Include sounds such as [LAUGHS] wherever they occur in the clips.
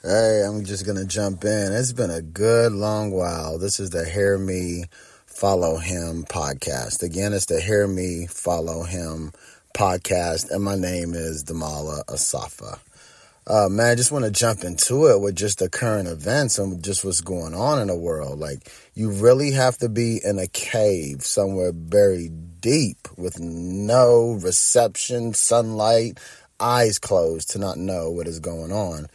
Hey, I'm just going to jump in. It's been a good long while. This is the Hear Me, Follow Him podcast. Again, it's the Hear Me, Follow Him podcast, and my name is Damala Asafa. Uh, man, I just want to jump into it with just the current events and just what's going on in the world. Like, you really have to be in a cave somewhere buried deep with no reception, sunlight, eyes closed to not know what is going on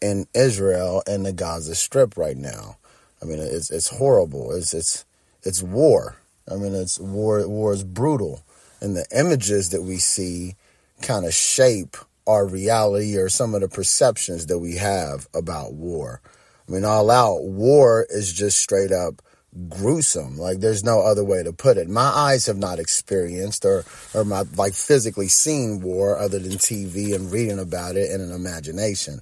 in Israel and the Gaza Strip right now. I mean, it's it's horrible. It's it's it's war. I mean, it's war. War is brutal, and the images that we see kind of shape our reality or some of the perceptions that we have about war. I mean, all out war is just straight up gruesome. Like there's no other way to put it. My eyes have not experienced or or my like physically seen war other than TV and reading about it in an imagination.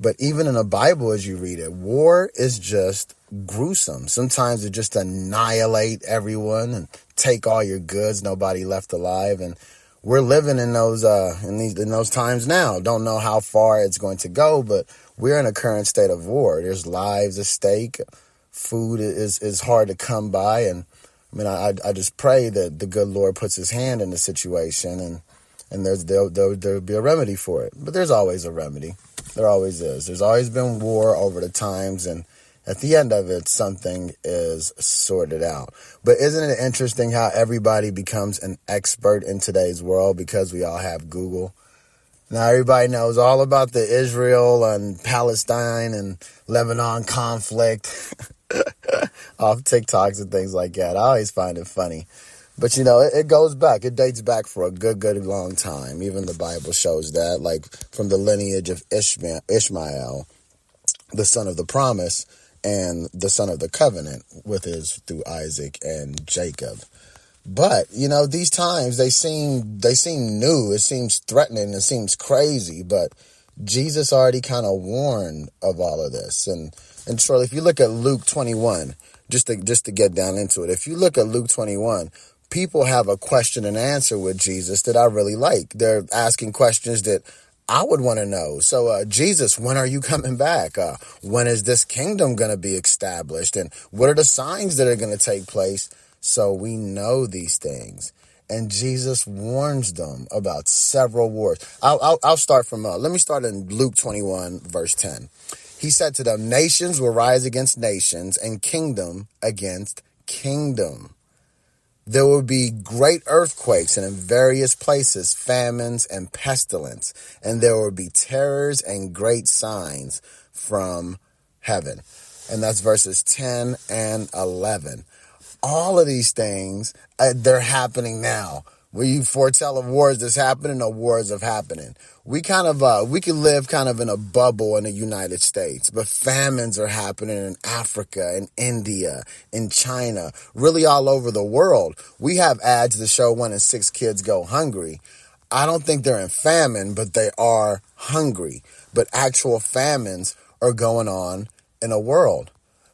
But even in the Bible, as you read it, war is just gruesome. Sometimes it just annihilate everyone and take all your goods, nobody left alive. And we're living in those uh, in these in those times now. Don't know how far it's going to go, but we're in a current state of war. There's lives at stake. Food is is hard to come by, and I mean, I I just pray that the good Lord puts His hand in the situation, and and there's there'll, there'll, there'll be a remedy for it. But there's always a remedy. There always is. There's always been war over the times, and at the end of it, something is sorted out. But isn't it interesting how everybody becomes an expert in today's world because we all have Google? Now everybody knows all about the Israel and Palestine and Lebanon conflict [LAUGHS] off TikToks and things like that. I always find it funny. But you know, it, it, goes back. It dates back for a good, good long time. Even the Bible shows that, like from the lineage of Ishmael, Ishmael, the son of the promise, and the son of the covenant, with his through Isaac and Jacob. But you know, these times they seem they seem new. It seems threatening. It seems crazy. But Jesus already kind of warned of all of this. And and surely, if you look at Luke twenty one, just to just to get down into it, if you look at Luke twenty one, people have a question and answer with Jesus that I really like. They're asking questions that I would want to know. So, uh, Jesus, when are you [LAUGHS] coming back? Uh, when is this kingdom going to be established? And what are the signs that are going to take place? So we know these things. And Jesus warns them about several wars. I'll, I'll, I'll start from, uh, let me start in Luke 21, verse 10. He said to them, Nations will rise against nations and kingdom against kingdom. There will be great earthquakes and in various places famines and pestilence, and there will be terrors and great signs from heaven. And that's verses 10 and 11. All of these things, uh, they're happening now. We foretell of wars that's happening or wars of happening. We kind of, uh, we can live kind of in a bubble in the United States, but famines are happening in Africa, in India, in China, really all over the world. We have ads that show one in six kids go hungry. I don't think they're in famine, but they are hungry. But actual famines are going on in the world.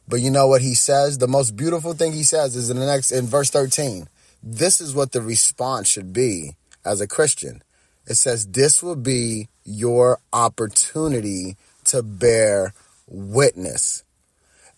But you know what he says? The most beautiful thing he says is in the next, in verse 13 this is what the response should be as a Christian. It says, This will be your opportunity to bear witness.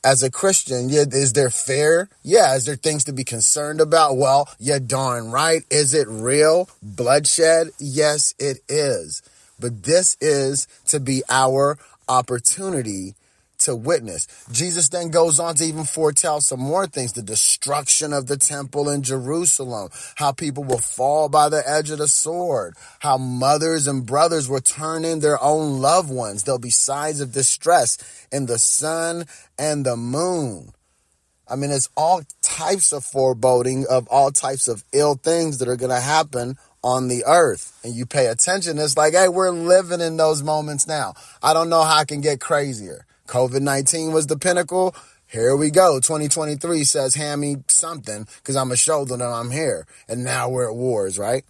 As a Christian, yeah, is there fear? Yeah. Is there things to be concerned about? Well, yeah, darn right. Is it real? Bloodshed? Yes, it is. But this is to be our opportunity to witness. Jesus then goes on to even foretell some more things the destruction of the temple in Jerusalem, how people will fall by the edge of the sword, how mothers and brothers will turn in their own loved ones. There'll be signs of distress in the sun and the moon. I mean, it's all types of foreboding of all types of ill things that are going to happen on the earth. And you pay attention, it's like, hey, we're living in those moments now. I don't know how I can get crazier. COVID 19 was the pinnacle. Here we go. 2023 says, hand me something because I'm a show that I'm here. And now we're at wars, right?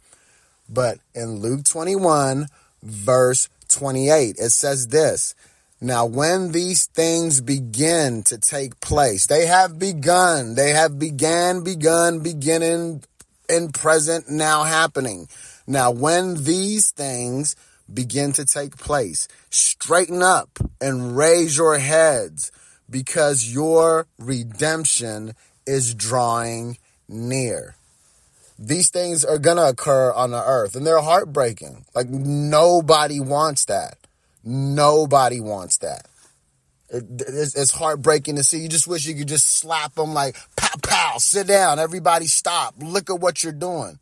But in Luke 21, verse 28, it says this. Now, when these things begin to take place, they have begun. They have began, begun, beginning, in present, now happening. Now, when these things begin to take place. Straighten up and raise your heads because your redemption is drawing near. These things are going to occur on the earth and they're heartbreaking. Like nobody wants that. Nobody wants that. It, it's, it's, heartbreaking to see. You just wish you could just slap them like, pow, pow, sit down. Everybody stop. Look at what you're doing.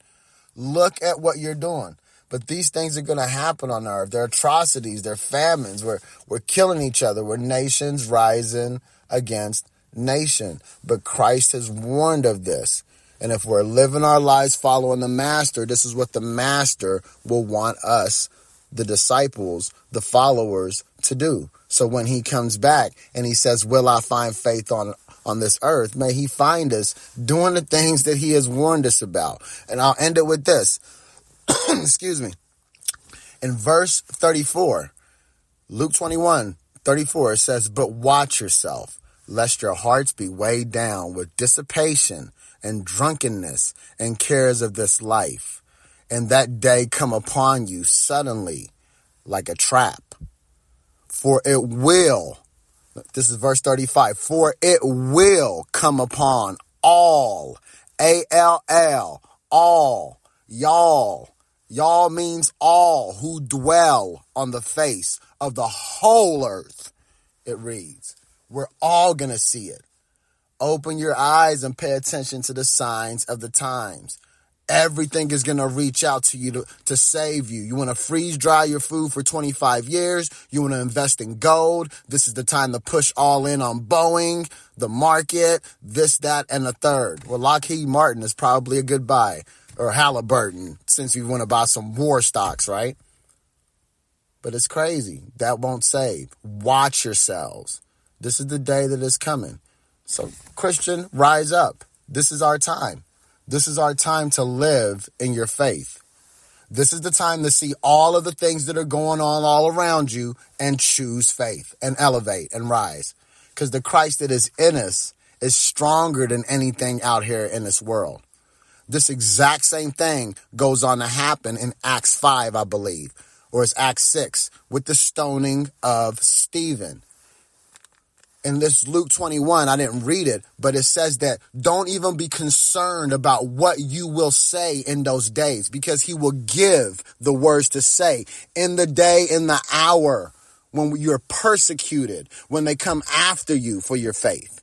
Look at what you're doing. But these things are going to happen on earth. There are atrocities, there are famines. We're, we're killing each other. We're nations rising against nation. But Christ has warned of this. And if we're living our lives following the master, this is what the master will want us, the disciples, the followers, to do. So when he comes back and he says, Will I find faith on, on this earth? May he find us doing the things that he has warned us about. And I'll end it with this. [COUGHS] Excuse me. In verse 34, Luke 21, 34, it says, But watch yourself, lest your hearts be weighed down with dissipation and drunkenness and cares of this life, and that day come upon you suddenly like a trap. For it will, this is verse 35, for it will come upon all, A L L, all, y'all. Y'all means all who dwell on the face of the whole earth. It reads. We're all going to see it. Open your eyes and pay attention to the signs of the times. Everything is going to reach out to you to, to save you. You want to freeze dry your food for 25 years. You want to invest in gold. This is the time to push all in on Boeing, the market, this, that, and the third. Well, Lockheed Martin is probably a good buy or Halliburton since you want to buy some war stocks, right? But it's crazy. That won't save. Watch yourselves. This is the day that is coming. So, Christian, rise up. This is our time. This is our time to live in your faith. This is the time to see all of the things that are going on all around you and choose faith and elevate and rise. Because the Christ that is in us is stronger than anything out here in this world. This exact same thing goes on to happen in Acts 5, I believe, or it's Acts 6 with the stoning of Stephen in this Luke 21, I didn't read it, but it says that don't even be concerned about what you will say in those days because he will give the words to say in the day, in the hour when you're persecuted, when they come after you for your faith.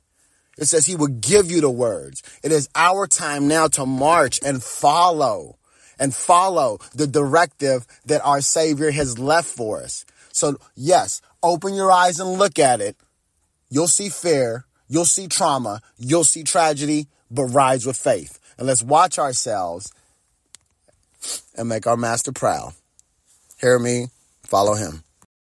It says he will give you the words. It is our time now to march and follow and follow the directive that our Savior has left for us. So, yes, open your eyes and look at it You'll see fear, you'll see trauma, you'll see tragedy, but rise with faith. And let's watch ourselves and make our master proud. Hear me, follow him.